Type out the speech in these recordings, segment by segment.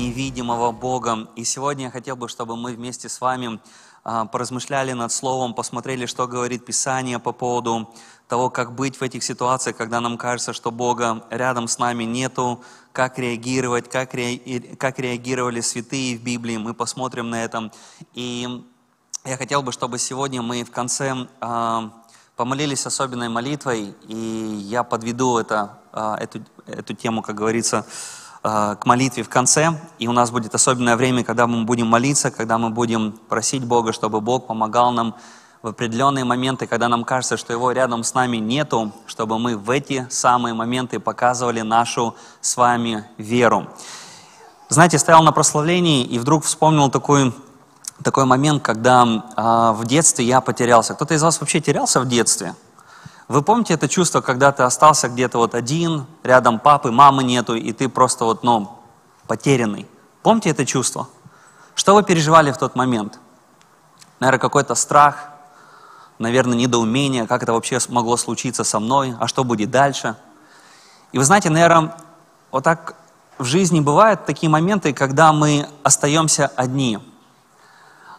невидимого Бога. И сегодня я хотел бы, чтобы мы вместе с вами а, поразмышляли над Словом, посмотрели, что говорит Писание по поводу того, как быть в этих ситуациях, когда нам кажется, что Бога рядом с нами нету, как реагировать, как, ре, как реагировали святые в Библии. Мы посмотрим на этом. И я хотел бы, чтобы сегодня мы в конце а, помолились особенной молитвой, и я подведу это, а, эту, эту тему, как говорится, к молитве в конце, и у нас будет особенное время, когда мы будем молиться, когда мы будем просить Бога, чтобы Бог помогал нам в определенные моменты, когда нам кажется, что Его рядом с нами нету, чтобы мы в эти самые моменты показывали нашу с вами веру. Знаете, стоял на прославлении и вдруг вспомнил такой, такой момент, когда э, в детстве я потерялся. Кто-то из вас вообще терялся в детстве? Вы помните это чувство, когда ты остался где-то вот один, рядом папы, мамы нету, и ты просто вот, ну, потерянный? Помните это чувство? Что вы переживали в тот момент? Наверное, какой-то страх, наверное, недоумение, как это вообще могло случиться со мной, а что будет дальше. И вы знаете, наверное, вот так в жизни бывают такие моменты, когда мы остаемся одни.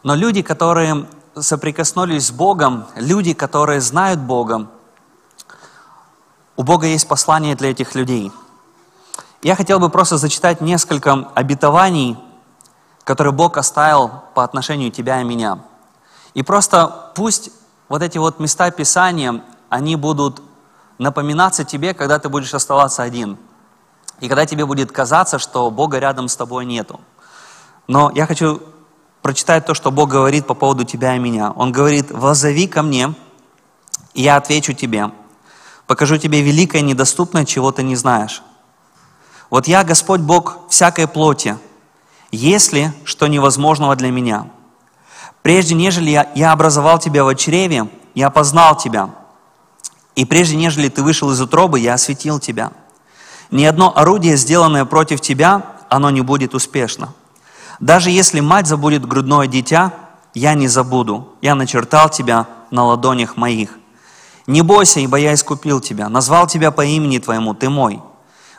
Но люди, которые соприкоснулись с Богом, люди, которые знают Бога, у Бога есть послание для этих людей. Я хотел бы просто зачитать несколько обетований, которые Бог оставил по отношению тебя и меня. И просто пусть вот эти вот места Писания, они будут напоминаться тебе, когда ты будешь оставаться один. И когда тебе будет казаться, что Бога рядом с тобой нету. Но я хочу прочитать то, что Бог говорит по поводу тебя и меня. Он говорит, «Возови ко мне, и я отвечу тебе, Покажу тебе великое недоступное, чего ты не знаешь. Вот я, Господь Бог, всякой плоти, есть ли что невозможного для меня? Прежде нежели я, я образовал тебя в чреве, я познал тебя. И прежде нежели ты вышел из утробы, я осветил тебя. Ни одно орудие, сделанное против тебя, оно не будет успешно. Даже если мать забудет грудное дитя, я не забуду. Я начертал тебя на ладонях моих. Не бойся, ибо я искупил тебя, назвал тебя по имени твоему, ты мой.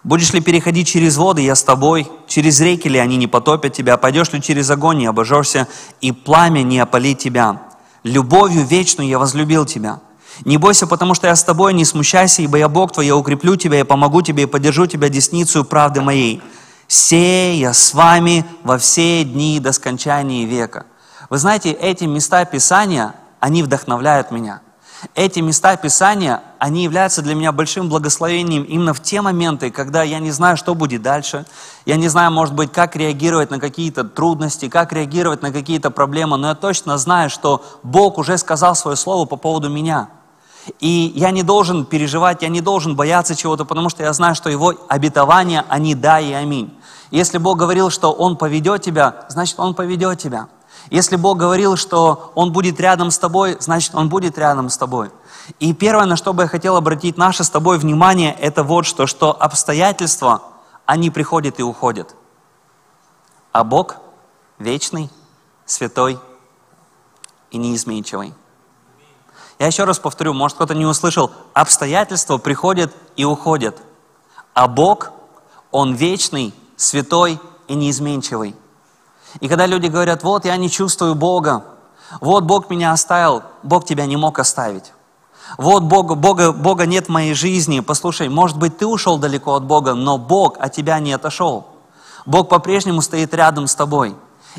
Будешь ли переходить через воды, я с тобой, через реки ли они не потопят тебя, пойдешь ли через огонь, не обожжешься, и пламя не опалит тебя. Любовью вечную я возлюбил тебя. Не бойся, потому что я с тобой, не смущайся, ибо я Бог твой, я укреплю тебя, я помогу тебе и поддержу тебя десницу правды моей. Сей я с вами во все дни до скончания века. Вы знаете, эти места Писания, они вдохновляют меня – эти места Писания, они являются для меня большим благословением именно в те моменты, когда я не знаю, что будет дальше. Я не знаю, может быть, как реагировать на какие-то трудности, как реагировать на какие-то проблемы, но я точно знаю, что Бог уже сказал свое слово по поводу меня. И я не должен переживать, я не должен бояться чего-то, потому что я знаю, что Его обетования, они да и аминь. Если Бог говорил, что Он поведет тебя, значит, Он поведет тебя. Если Бог говорил, что Он будет рядом с тобой, значит, Он будет рядом с тобой. И первое, на что бы я хотел обратить наше с тобой внимание, это вот что, что обстоятельства, они приходят и уходят. А Бог вечный, святой и неизменчивый. Я еще раз повторю, может кто-то не услышал, обстоятельства приходят и уходят. А Бог, Он вечный, святой и неизменчивый. И когда люди говорят, вот я не чувствую Бога, вот Бог меня оставил, Бог тебя не мог оставить. Вот Бога, Бога, Бога нет в моей жизни. Послушай, может быть, ты ушел далеко от Бога, но Бог от тебя не отошел. Бог по-прежнему стоит рядом с тобой.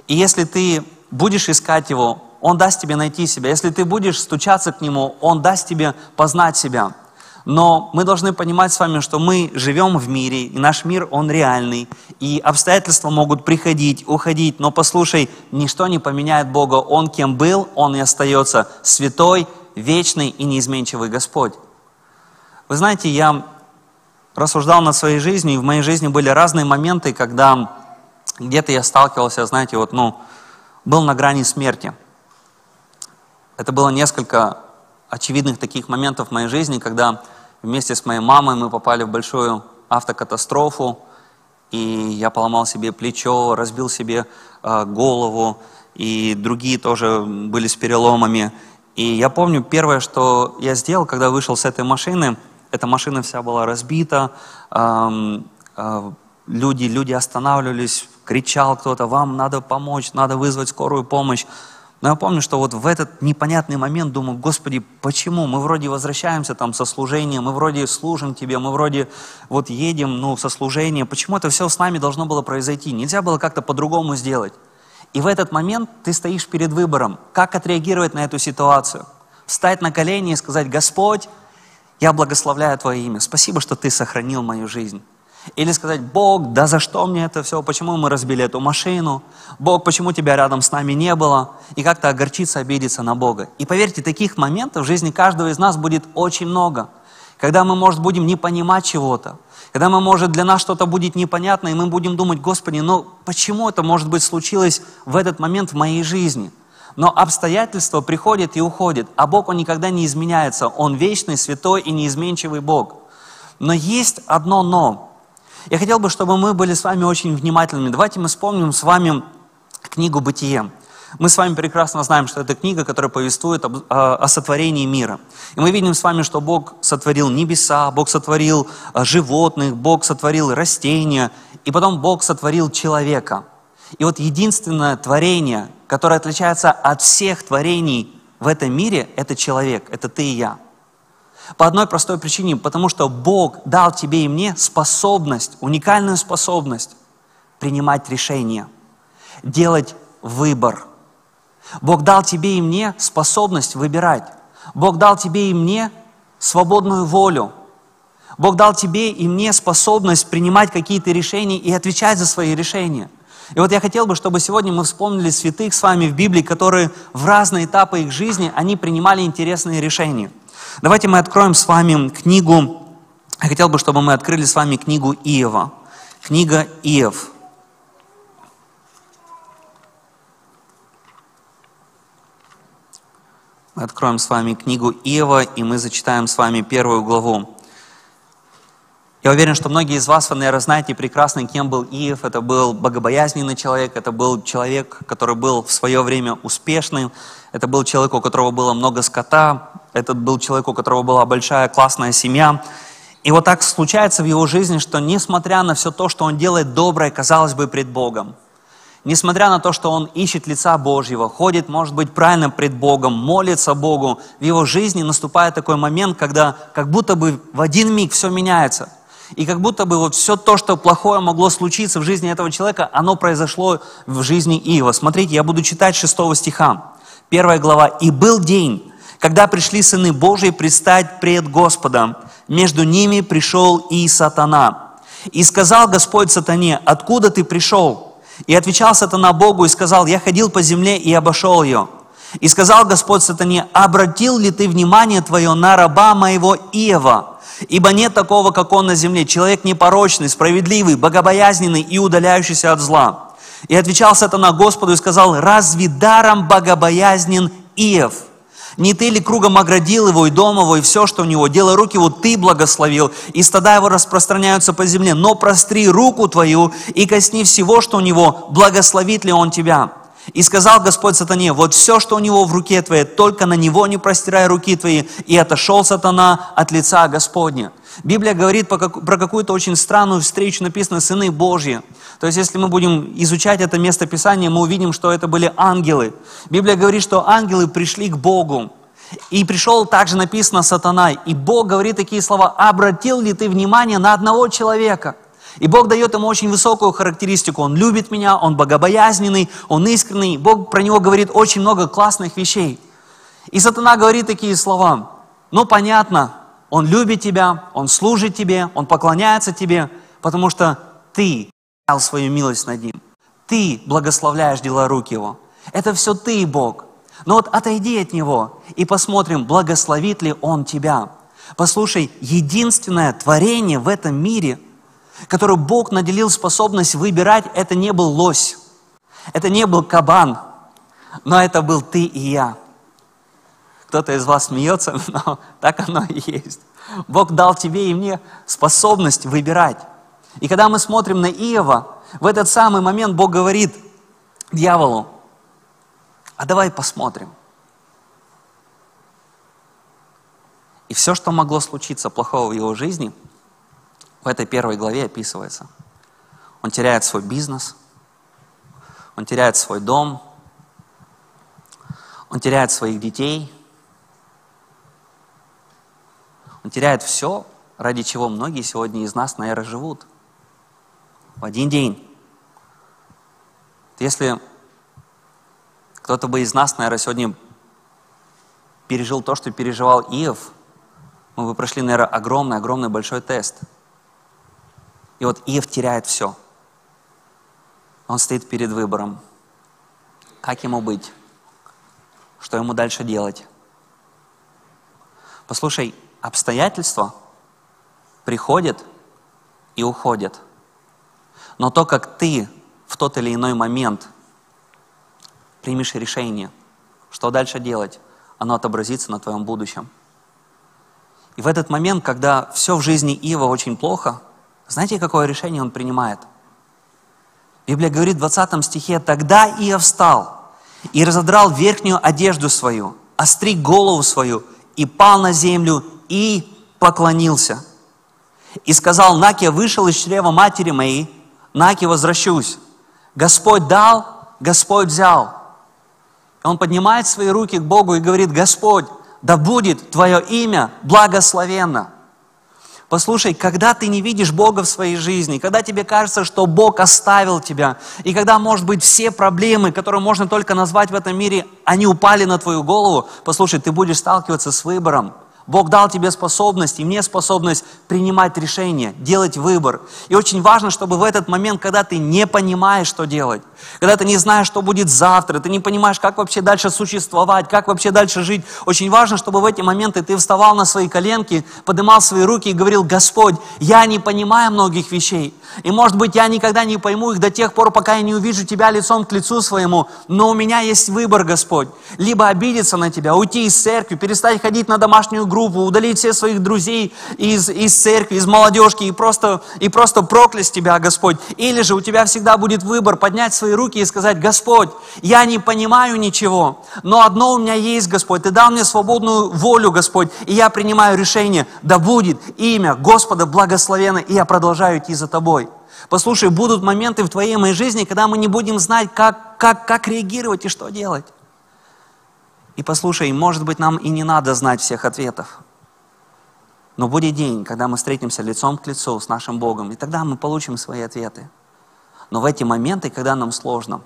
И если ты будешь искать Его, Он даст тебе найти себя. Если ты будешь стучаться к Нему, Он даст тебе познать себя. Но мы должны понимать с вами, что мы живем в мире, и наш мир, он реальный, и обстоятельства могут приходить, уходить, но послушай, ничто не поменяет Бога. Он кем был, Он и остается святой, вечный и неизменчивый Господь. Вы знаете, я рассуждал над своей жизнью, и в моей жизни были разные моменты, когда где-то я сталкивался, знаете, вот, ну, был на грани смерти. Это было несколько очевидных таких моментов в моей жизни, когда вместе с моей мамой мы попали в большую автокатастрофу, и я поломал себе плечо, разбил себе э, голову, и другие тоже были с переломами. И я помню, первое, что я сделал, когда вышел с этой машины, эта машина вся была разбита, э, э, люди, люди останавливались, кричал кто-то, вам надо помочь, надо вызвать скорую помощь. Но я помню, что вот в этот непонятный момент думаю, Господи, почему? Мы вроде возвращаемся там со служения, мы вроде служим Тебе, мы вроде вот едем, ну, со служения. Почему это все с нами должно было произойти? Нельзя было как-то по-другому сделать. И в этот момент ты стоишь перед выбором, как отреагировать на эту ситуацию. Встать на колени и сказать, Господь, я благословляю Твое имя. Спасибо, что Ты сохранил мою жизнь. Или сказать, Бог, да за что мне это все? Почему мы разбили эту машину? Бог, почему тебя рядом с нами не было? И как-то огорчиться, обидеться на Бога. И поверьте, таких моментов в жизни каждого из нас будет очень много. Когда мы, может, будем не понимать чего-то. Когда мы, может, для нас что-то будет непонятно, и мы будем думать, Господи, ну почему это, может быть, случилось в этот момент в моей жизни? Но обстоятельства приходят и уходят, а Бог, Он никогда не изменяется. Он вечный, святой и неизменчивый Бог. Но есть одно «но». Я хотел бы, чтобы мы были с вами очень внимательными. Давайте мы вспомним с вами книгу «Бытие». Мы с вами прекрасно знаем, что это книга, которая повествует об, о, о сотворении мира. И мы видим с вами, что Бог сотворил небеса, Бог сотворил э, животных, Бог сотворил растения, и потом Бог сотворил человека. И вот единственное творение, которое отличается от всех творений в этом мире, это человек, это ты и я. По одной простой причине, потому что Бог дал тебе и мне способность, уникальную способность принимать решения, делать выбор. Бог дал тебе и мне способность выбирать. Бог дал тебе и мне свободную волю. Бог дал тебе и мне способность принимать какие-то решения и отвечать за свои решения. И вот я хотел бы, чтобы сегодня мы вспомнили святых с вами в Библии, которые в разные этапы их жизни, они принимали интересные решения – Давайте мы откроем с вами книгу, я хотел бы, чтобы мы открыли с вами книгу Иова. Книга Иов. Мы откроем с вами книгу Иова, и мы зачитаем с вами первую главу. Я уверен, что многие из вас, вы, наверное, знаете прекрасно, кем был Иев. Это был богобоязненный человек, это был человек, который был в свое время успешным, это был человек, у которого было много скота, этот был человек, у которого была большая классная семья. И вот так случается в его жизни, что несмотря на все то, что он делает доброе, казалось бы, пред Богом, несмотря на то, что он ищет лица Божьего, ходит, может быть, правильно пред Богом, молится Богу, в его жизни наступает такой момент, когда как будто бы в один миг все меняется – и как будто бы вот все то, что плохое могло случиться в жизни этого человека, оно произошло в жизни Иова. Смотрите, я буду читать 6 стиха. Первая глава. «И был день, когда пришли сыны Божии предстать пред Господом. Между ними пришел и сатана. И сказал Господь сатане, откуда ты пришел? И отвечал сатана Богу и сказал, я ходил по земле и обошел ее. И сказал Господь сатане, обратил ли ты внимание твое на раба моего Иова? Ибо нет такого, как он на земле, человек непорочный, справедливый, богобоязненный и удаляющийся от зла. И отвечал сатана Господу и сказал, разве даром богобоязнен Иов? Не ты ли кругом оградил его и дом его, и все, что у него, делая руки его, ты благословил, и стада его распространяются по земле, но простри руку твою и косни всего, что у него, благословит ли он тебя? И сказал Господь сатане, вот все, что у него в руке твоей, только на него не простирай руки твои. И отошел сатана от лица Господня. Библия говорит про какую-то очень странную встречу, написано «сыны Божьи». То есть, если мы будем изучать это место Писания, мы увидим, что это были ангелы. Библия говорит, что ангелы пришли к Богу. И пришел также написано сатана. И Бог говорит такие слова, обратил ли ты внимание на одного человека – и Бог дает ему очень высокую характеристику. Он любит меня, он богобоязненный, он искренний. Бог про него говорит очень много классных вещей. И сатана говорит такие слова. Ну, понятно, он любит тебя, он служит тебе, он поклоняется тебе, потому что ты дал свою милость над ним. Ты благословляешь дела рук его. Это все ты, Бог. Но вот отойди от него и посмотрим, благословит ли он тебя. Послушай, единственное творение в этом мире – которую Бог наделил способность выбирать, это не был лось, это не был кабан, но это был ты и я. Кто-то из вас смеется, но так оно и есть. Бог дал тебе и мне способность выбирать. И когда мы смотрим на Иова, в этот самый момент Бог говорит дьяволу, а давай посмотрим. И все, что могло случиться плохого в его жизни – в этой первой главе описывается. Он теряет свой бизнес, он теряет свой дом, он теряет своих детей, он теряет все, ради чего многие сегодня из нас, наверное, живут. В один день. Если кто-то бы из нас, наверное, сегодня пережил то, что переживал Иов, мы бы прошли, наверное, огромный, огромный большой тест. И вот Иов теряет все. Он стоит перед выбором. Как ему быть? Что ему дальше делать? Послушай, обстоятельства приходят и уходят. Но то, как ты в тот или иной момент примешь решение, что дальше делать, оно отобразится на твоем будущем. И в этот момент, когда все в жизни Ива очень плохо, знаете, какое решение он принимает? Библия говорит в 20 стихе, «Тогда Иов встал и разодрал верхнюю одежду свою, остриг голову свою и пал на землю и поклонился. И сказал, Наки, вышел из чрева матери моей, Наки, возвращусь. Господь дал, Господь взял. Он поднимает свои руки к Богу и говорит, Господь, да будет Твое имя благословенно. Послушай, когда ты не видишь Бога в своей жизни, когда тебе кажется, что Бог оставил тебя, и когда, может быть, все проблемы, которые можно только назвать в этом мире, они упали на твою голову, послушай, ты будешь сталкиваться с выбором. Бог дал тебе способность, и мне способность принимать решения, делать выбор. И очень важно, чтобы в этот момент, когда ты не понимаешь, что делать, когда ты не знаешь, что будет завтра, ты не понимаешь, как вообще дальше существовать, как вообще дальше жить, очень важно, чтобы в эти моменты ты вставал на свои коленки, поднимал свои руки и говорил, Господь, я не понимаю многих вещей, и может быть я никогда не пойму их до тех пор, пока я не увижу Тебя лицом к лицу своему, но у меня есть выбор, Господь, либо обидеться на Тебя, уйти из церкви, перестать ходить на домашнюю группу, удалить всех своих друзей из, из церкви, из молодежки и просто, и просто проклясть тебя, Господь. Или же у тебя всегда будет выбор поднять свои руки и сказать, Господь, я не понимаю ничего, но одно у меня есть, Господь, Ты дал мне свободную волю, Господь, и я принимаю решение, да будет имя Господа благословено, и я продолжаю идти за Тобой. Послушай, будут моменты в твоей моей жизни, когда мы не будем знать, как, как, как реагировать и что делать. И послушай, может быть, нам и не надо знать всех ответов. Но будет день, когда мы встретимся лицом к лицу с нашим Богом, и тогда мы получим свои ответы. Но в эти моменты, когда нам сложно,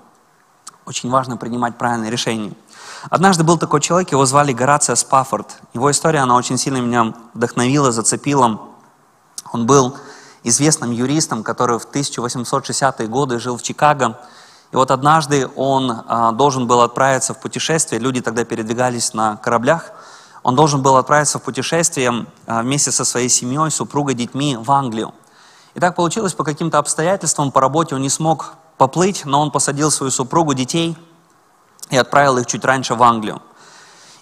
очень важно принимать правильные решения. Однажды был такой человек, его звали Горация Спаффорд. Его история, она очень сильно меня вдохновила, зацепила. Он был известным юристом, который в 1860-е годы жил в Чикаго. И вот однажды он а, должен был отправиться в путешествие, люди тогда передвигались на кораблях, он должен был отправиться в путешествие а, вместе со своей семьей, супругой, детьми в Англию. И так получилось, по каким-то обстоятельствам, по работе он не смог поплыть, но он посадил свою супругу, детей и отправил их чуть раньше в Англию.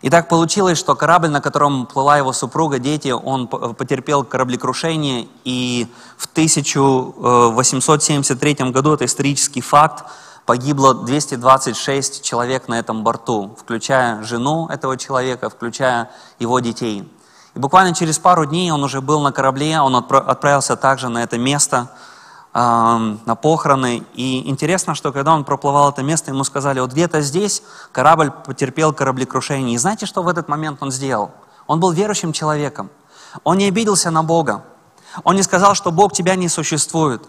И так получилось, что корабль, на котором плыла его супруга, дети, он потерпел кораблекрушение, и в 1873 году, это исторический факт, погибло 226 человек на этом борту, включая жену этого человека, включая его детей. И буквально через пару дней он уже был на корабле, он отправился также на это место, на похороны. И интересно, что когда он проплывал это место, ему сказали, вот где-то здесь корабль потерпел кораблекрушение. И знаете, что в этот момент он сделал? Он был верующим человеком. Он не обиделся на Бога. Он не сказал, что Бог тебя не существует.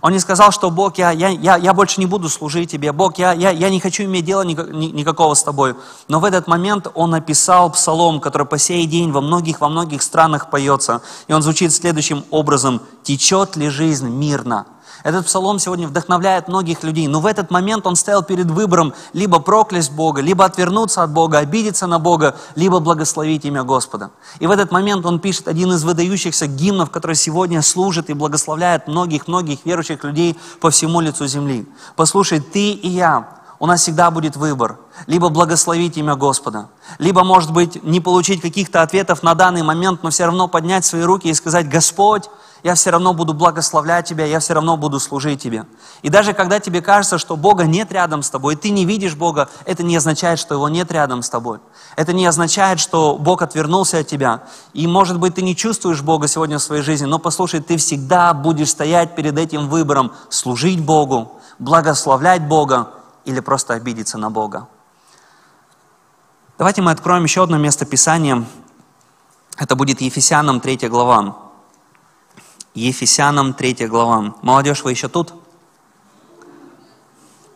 Он не сказал, что Бог, я, я, я, я больше не буду служить тебе, Бог, я, я, я не хочу иметь дела никакого с тобой. Но в этот момент он написал псалом, который по сей день во многих, во многих странах поется. И он звучит следующим образом. «Течет ли жизнь мирно?» Этот псалом сегодня вдохновляет многих людей, но в этот момент он стоял перед выбором либо проклясть Бога, либо отвернуться от Бога, обидеться на Бога, либо благословить имя Господа. И в этот момент он пишет один из выдающихся гимнов, который сегодня служит и благословляет многих-многих верующих людей по всему лицу земли. Послушай, ты и я, у нас всегда будет выбор. Либо благословить имя Господа, либо, может быть, не получить каких-то ответов на данный момент, но все равно поднять свои руки и сказать, Господь, я все равно буду благословлять Тебя, я все равно буду служить Тебе. И даже когда тебе кажется, что Бога нет рядом с тобой, и ты не видишь Бога, это не означает, что Его нет рядом с тобой. Это не означает, что Бог отвернулся от тебя. И, может быть, ты не чувствуешь Бога сегодня в своей жизни, но послушай, ты всегда будешь стоять перед этим выбором, служить Богу, благословлять Бога или просто обидеться на Бога. Давайте мы откроем еще одно место Писания. Это будет Ефесянам 3 глава. Ефесянам 3 глава. Молодежь, вы еще тут?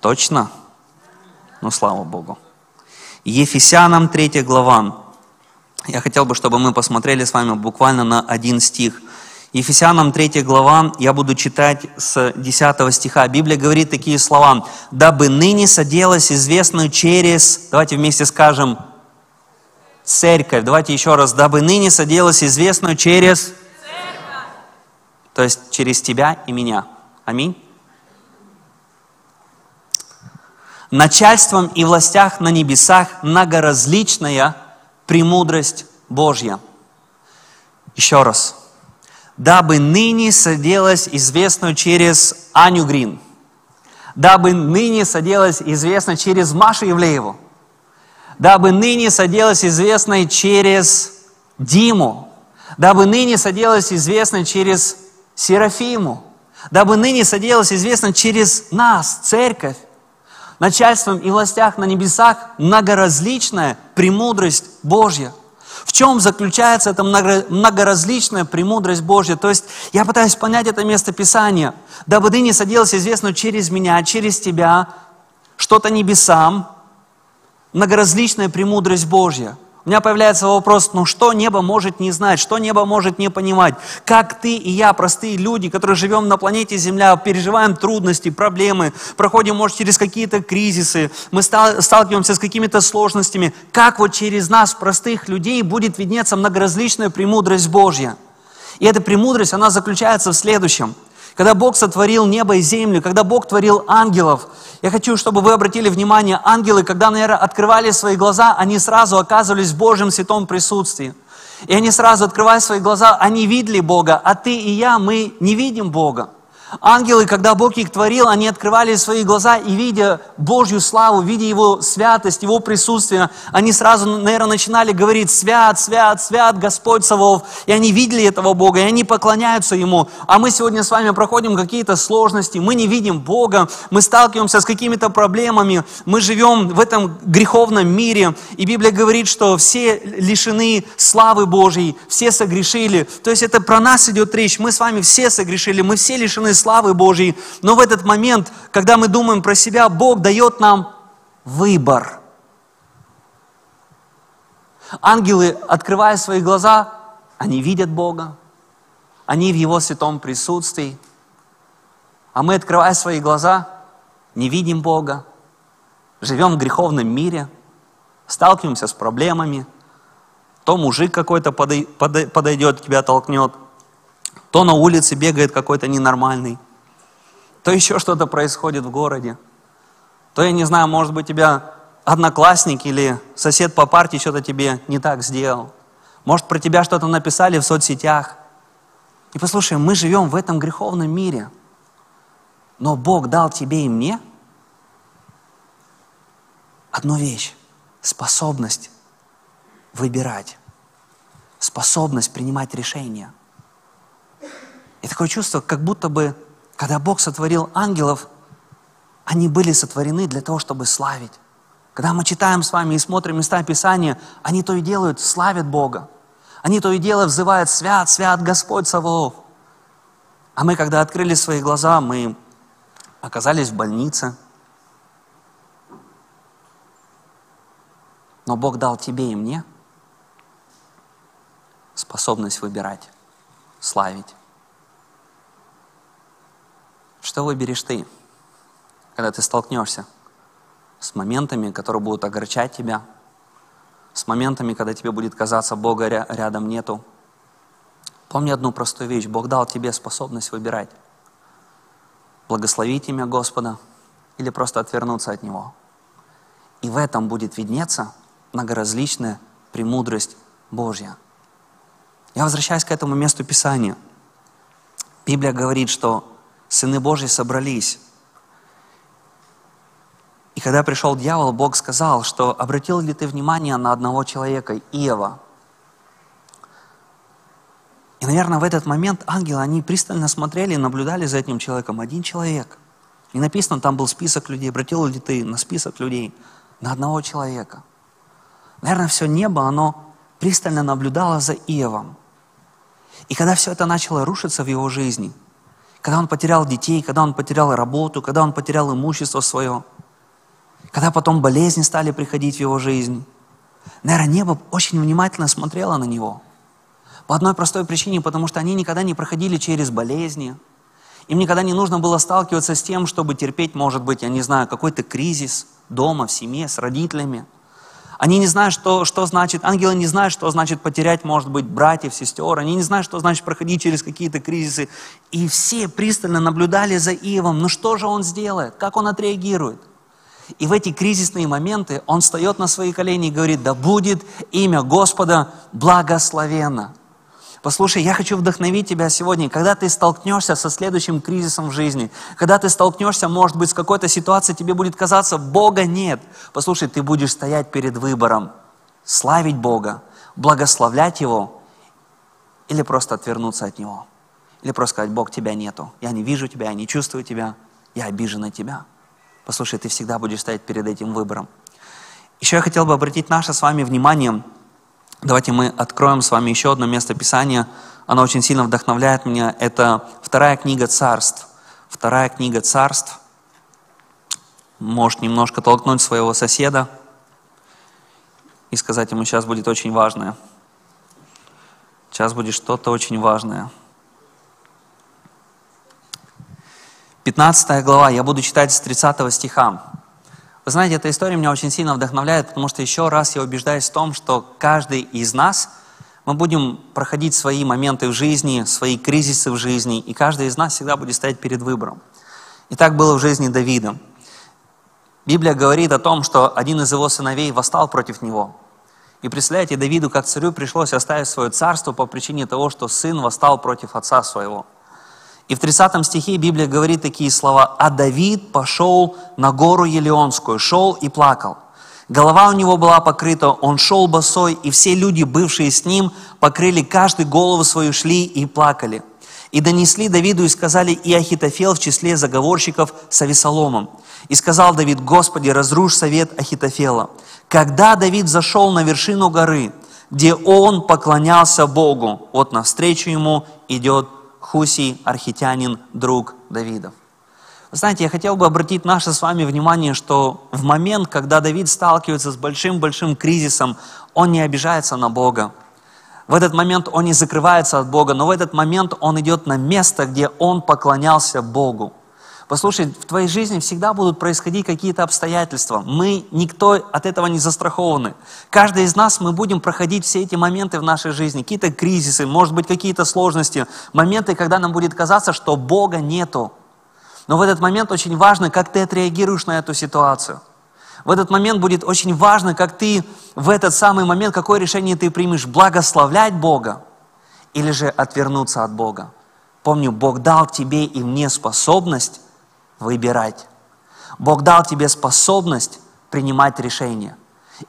Точно? Ну, слава Богу. Ефесянам 3 глава. Я хотел бы, чтобы мы посмотрели с вами буквально на один стих. Ефесянам 3 глава, я буду читать с 10 стиха. Библия говорит такие слова. «Дабы ныне соделась известную через...» Давайте вместе скажем «церковь». Давайте еще раз. «Дабы ныне соделась известную через...» То есть через тебя и меня. Аминь. начальством и властях на небесах многоразличная премудрость Божья. Еще раз. Дабы ныне соделась известно через Аню Грин. Дабы ныне соделась известно через Машу Евлееву. Дабы ныне соделась известной через Диму. Дабы ныне соделась известно через Серафиму. Дабы ныне соделась известно через нас, церковь начальством и властях на небесах многоразличная премудрость Божья. В чем заключается эта многоразличная премудрость Божья? То есть я пытаюсь понять это место Писания. Дабы ты не садилась известно через меня, через тебя, что-то небесам, многоразличная премудрость Божья – у меня появляется вопрос, ну что небо может не знать, что небо может не понимать? Как ты и я, простые люди, которые живем на планете Земля, переживаем трудности, проблемы, проходим, может, через какие-то кризисы, мы сталкиваемся с какими-то сложностями, как вот через нас, простых людей, будет виднеться многоразличная премудрость Божья? И эта премудрость, она заключается в следующем – когда Бог сотворил небо и землю, когда Бог творил ангелов, я хочу, чтобы вы обратили внимание, ангелы, когда, наверное, открывали свои глаза, они сразу оказывались в Божьем святом присутствии. И они сразу, открывая свои глаза, они видели Бога, а ты и я, мы не видим Бога. Ангелы, когда Бог их творил, они открывали свои глаза и, видя Божью славу, видя Его святость, Его присутствие, они сразу, наверное, начинали говорить «Свят, свят, свят Господь Савов». И они видели этого Бога, и они поклоняются Ему. А мы сегодня с вами проходим какие-то сложности, мы не видим Бога, мы сталкиваемся с какими-то проблемами, мы живем в этом греховном мире. И Библия говорит, что все лишены славы Божьей, все согрешили. То есть это про нас идет речь, мы с вами все согрешили, мы все лишены славы Божьей. Но в этот момент, когда мы думаем про себя, Бог дает нам выбор. Ангелы, открывая свои глаза, они видят Бога, они в Его святом присутствии. А мы, открывая свои глаза, не видим Бога, живем в греховном мире, сталкиваемся с проблемами. То мужик какой-то подойдет, тебя толкнет – то на улице бегает какой-то ненормальный, то еще что-то происходит в городе, то, я не знаю, может быть, тебя одноклассник или сосед по партии что-то тебе не так сделал. Может, про тебя что-то написали в соцсетях. И послушай, мы живем в этом греховном мире, но Бог дал тебе и мне одну вещь – способность выбирать, способность принимать решения – и такое чувство, как будто бы, когда Бог сотворил ангелов, они были сотворены для того, чтобы славить. Когда мы читаем с вами и смотрим места Писания, они то и делают, славят Бога. Они то и дело взывают «Свят, свят Господь Саваоф». А мы, когда открыли свои глаза, мы оказались в больнице. Но Бог дал тебе и мне способность выбирать, славить. Что выберешь ты, когда ты столкнешься с моментами, которые будут огорчать тебя, с моментами, когда тебе будет казаться, Бога рядом нету. Помни одну простую вещь. Бог дал тебе способность выбирать. Благословить имя Господа или просто отвернуться от Него. И в этом будет виднеться многоразличная премудрость Божья. Я возвращаюсь к этому месту Писания. Библия говорит, что сыны Божьи собрались. И когда пришел дьявол, Бог сказал, что обратил ли ты внимание на одного человека, Иова? И, наверное, в этот момент ангелы, они пристально смотрели и наблюдали за этим человеком. Один человек. И написано, там был список людей. Обратил ли ты на список людей? На одного человека. Наверное, все небо, оно пристально наблюдало за Иовом. И когда все это начало рушиться в его жизни, когда он потерял детей, когда он потерял работу, когда он потерял имущество свое, когда потом болезни стали приходить в его жизнь, наверное, небо очень внимательно смотрело на него. По одной простой причине, потому что они никогда не проходили через болезни, им никогда не нужно было сталкиваться с тем, чтобы терпеть, может быть, я не знаю, какой-то кризис дома, в семье, с родителями. Они не знают, что, что значит, ангелы не знают, что значит потерять, может быть, братьев, сестер. Они не знают, что значит проходить через какие-то кризисы. И все пристально наблюдали за Ивом. Ну что же он сделает? Как он отреагирует? И в эти кризисные моменты он встает на свои колени и говорит, да будет имя Господа благословенно. Послушай, я хочу вдохновить тебя сегодня, когда ты столкнешься со следующим кризисом в жизни, когда ты столкнешься, может быть, с какой-то ситуацией, тебе будет казаться, Бога нет. Послушай, ты будешь стоять перед выбором, славить Бога, благословлять Его или просто отвернуться от Него. Или просто сказать, Бог, тебя нету, я не вижу тебя, я не чувствую тебя, я обижен на тебя. Послушай, ты всегда будешь стоять перед этим выбором. Еще я хотел бы обратить наше с вами внимание Давайте мы откроем с вами еще одно место Писания. Оно очень сильно вдохновляет меня. Это вторая книга царств. Вторая книга царств. Может немножко толкнуть своего соседа и сказать ему, сейчас будет очень важное. Сейчас будет что-то очень важное. 15 глава, я буду читать с 30 стиха. Вы знаете, эта история меня очень сильно вдохновляет, потому что еще раз я убеждаюсь в том, что каждый из нас, мы будем проходить свои моменты в жизни, свои кризисы в жизни, и каждый из нас всегда будет стоять перед выбором. И так было в жизни Давида. Библия говорит о том, что один из его сыновей восстал против него. И представляете, Давиду, как царю, пришлось оставить свое царство по причине того, что сын восстал против отца своего – и в 30 стихе Библия говорит такие слова. «А Давид пошел на гору Елеонскую, шел и плакал. Голова у него была покрыта, он шел босой, и все люди, бывшие с ним, покрыли каждый голову свою, шли и плакали. И донесли Давиду и сказали, и Ахитофел в числе заговорщиков с Авесоломом. И сказал Давид, Господи, разрушь совет Ахитофела. Когда Давид зашел на вершину горы, где он поклонялся Богу, вот навстречу ему идет Хусий, архитянин, друг Давидов. Вы знаете, я хотел бы обратить наше с вами внимание, что в момент, когда Давид сталкивается с большим-большим кризисом, он не обижается на Бога. В этот момент он не закрывается от Бога, но в этот момент он идет на место, где он поклонялся Богу. Послушай, в твоей жизни всегда будут происходить какие-то обстоятельства. Мы, никто от этого не застрахованы. Каждый из нас, мы будем проходить все эти моменты в нашей жизни. Какие-то кризисы, может быть, какие-то сложности. Моменты, когда нам будет казаться, что Бога нету. Но в этот момент очень важно, как ты отреагируешь на эту ситуацию. В этот момент будет очень важно, как ты в этот самый момент, какое решение ты примешь, благословлять Бога или же отвернуться от Бога. Помню, Бог дал тебе и мне способность выбирать. Бог дал тебе способность принимать решения.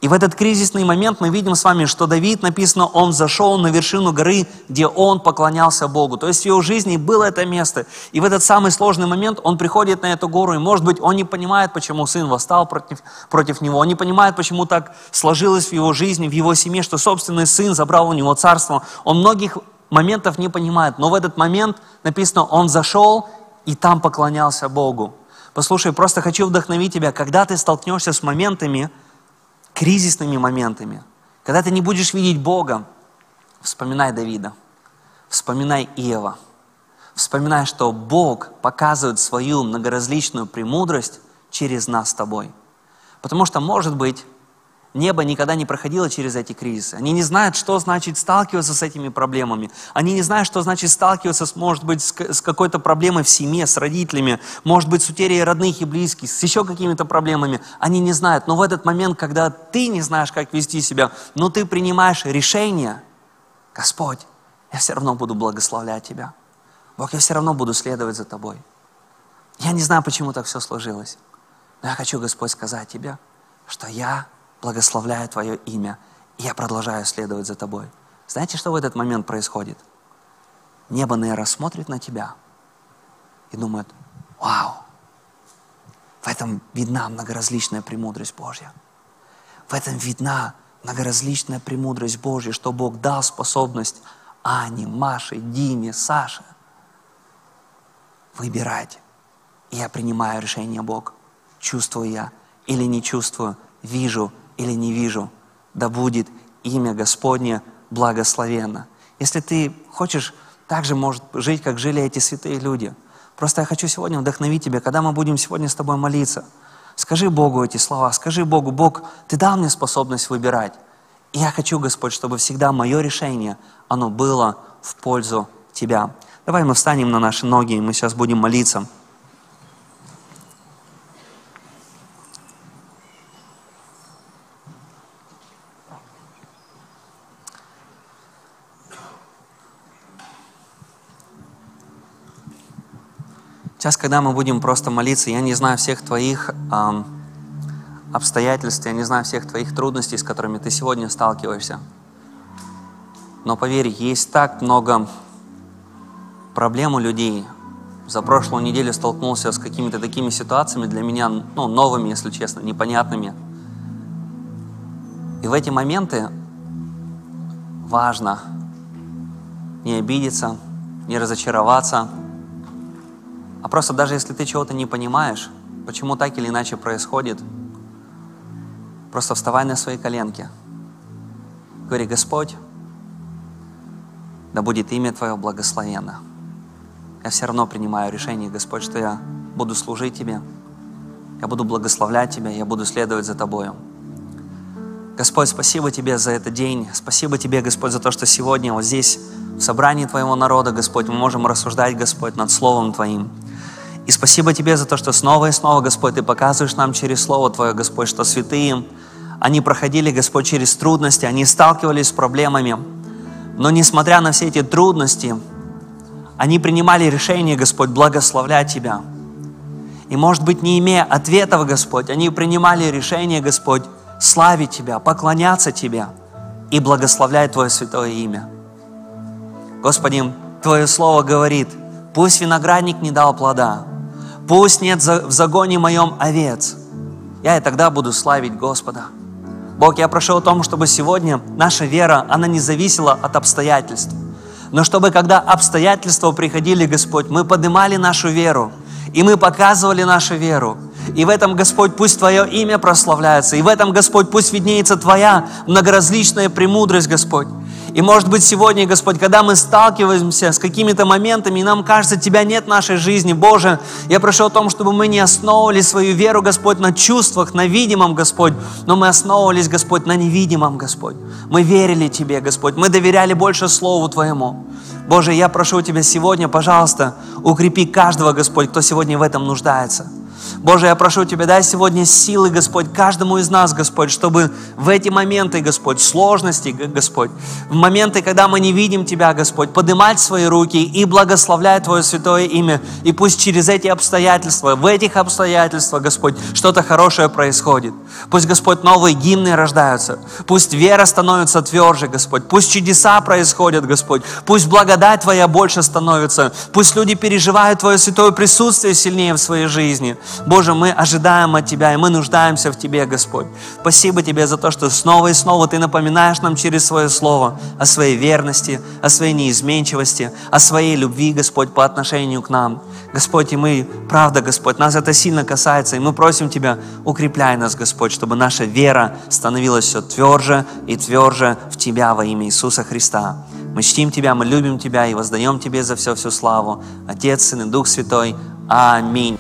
И в этот кризисный момент мы видим с вами, что Давид, написано, он зашел на вершину горы, где он поклонялся Богу. То есть в его жизни было это место. И в этот самый сложный момент он приходит на эту гору, и может быть он не понимает, почему сын восстал против, против него, он не понимает, почему так сложилось в его жизни, в его семье, что собственный сын забрал у него царство. Он многих моментов не понимает, но в этот момент написано, он зашел и там поклонялся Богу. Послушай, просто хочу вдохновить тебя, когда ты столкнешься с моментами, кризисными моментами, когда ты не будешь видеть Бога, вспоминай Давида, вспоминай Иова, вспоминай, что Бог показывает свою многоразличную премудрость через нас с тобой. Потому что, может быть, Небо никогда не проходило через эти кризисы. Они не знают, что значит сталкиваться с этими проблемами. Они не знают, что значит сталкиваться, с, может быть, с какой-то проблемой в семье, с родителями, может быть, с утерей родных и близких, с еще какими-то проблемами. Они не знают. Но в этот момент, когда ты не знаешь, как вести себя, но ты принимаешь решение, Господь, я все равно буду благословлять Тебя. Бог, я все равно буду следовать за Тобой. Я не знаю, почему так все сложилось. Но я хочу, Господь, сказать Тебе, что я благословляю Твое имя, и я продолжаю следовать за Тобой. Знаете, что в этот момент происходит? Небо, наверное, смотрит на тебя и думает, вау, этом видна многоразличная премудрость Божья. В этом видна многоразличная премудрость Божья, что Бог дал способность Ане, Маше, Диме, Саше выбирать. И я принимаю решение Бог. Чувствую я или не чувствую, вижу или не вижу. Да будет имя Господне благословенно. Если ты хочешь также может жить, как жили эти святые люди. Просто я хочу сегодня вдохновить тебя, когда мы будем сегодня с тобой молиться. Скажи Богу эти слова, скажи Богу, Бог, Ты дал мне способность выбирать. И я хочу, Господь, чтобы всегда мое решение, оно было в пользу Тебя. Давай мы встанем на наши ноги, и мы сейчас будем молиться. Сейчас, когда мы будем просто молиться, я не знаю всех твоих эм, обстоятельств, я не знаю всех твоих трудностей, с которыми ты сегодня сталкиваешься. Но поверь, есть так много проблем у людей. За прошлую неделю столкнулся с какими-то такими ситуациями для меня, ну, новыми, если честно, непонятными. И в эти моменты важно не обидеться, не разочароваться – а просто даже если ты чего-то не понимаешь, почему так или иначе происходит, просто вставай на свои коленки. Говори, Господь, да будет имя Твое благословенно. Я все равно принимаю решение, Господь, что я буду служить Тебе, я буду благословлять Тебя, я буду следовать за Тобою. Господь, спасибо Тебе за этот день. Спасибо Тебе, Господь, за то, что сегодня вот здесь, в собрании Твоего народа, Господь, мы можем рассуждать, Господь, над Словом Твоим. И спасибо Тебе за то, что снова и снова, Господь, Ты показываешь нам через Слово Твое, Господь, что святые, они проходили, Господь, через трудности, они сталкивались с проблемами. Но несмотря на все эти трудности, они принимали решение, Господь, благословлять Тебя. И, может быть, не имея ответов, Господь, они принимали решение, Господь, славить Тебя, поклоняться Тебе и благословлять Твое святое имя. Господи, Твое Слово говорит, пусть виноградник не дал плода, Пусть нет в загоне моем овец. Я и тогда буду славить Господа. Бог, я прошу о том, чтобы сегодня наша вера, она не зависела от обстоятельств. Но чтобы когда обстоятельства приходили, Господь, мы поднимали нашу веру, и мы показывали нашу веру. И в этом, Господь, пусть Твое имя прославляется. И в этом, Господь, пусть виднеется Твоя многоразличная премудрость, Господь. И может быть сегодня, Господь, когда мы сталкиваемся с какими-то моментами, и нам кажется, Тебя нет в нашей жизни, Боже, я прошу о том, чтобы мы не основывали свою веру, Господь, на чувствах, на видимом, Господь, но мы основывались, Господь, на невидимом, Господь. Мы верили Тебе, Господь, мы доверяли больше Слову Твоему. Боже, я прошу Тебя сегодня, пожалуйста, укрепи каждого, Господь, кто сегодня в этом нуждается. Боже, я прошу Тебя, дай сегодня силы, Господь, каждому из нас, Господь, чтобы в эти моменты, Господь, сложности, Господь, в моменты, когда мы не видим Тебя, Господь, поднимать свои руки и благословлять Твое святое имя. И пусть через эти обстоятельства, в этих обстоятельствах, Господь, что-то хорошее происходит. Пусть, Господь, новые гимны рождаются. Пусть вера становится тверже, Господь. Пусть чудеса происходят, Господь. Пусть благодать Твоя больше становится. Пусть люди переживают Твое святое присутствие сильнее в своей жизни. Боже, мы ожидаем от Тебя, и мы нуждаемся в Тебе, Господь. Спасибо Тебе за то, что снова и снова Ты напоминаешь нам через Свое Слово о своей верности, о своей неизменчивости, о своей любви, Господь, по отношению к нам. Господь, и мы, правда, Господь, нас это сильно касается, и мы просим Тебя, укрепляй нас, Господь, чтобы наша вера становилась все тверже и тверже в Тебя во имя Иисуса Христа. Мы чтим Тебя, мы любим Тебя и воздаем Тебе за все всю славу. Отец, Сын и Дух Святой. Аминь.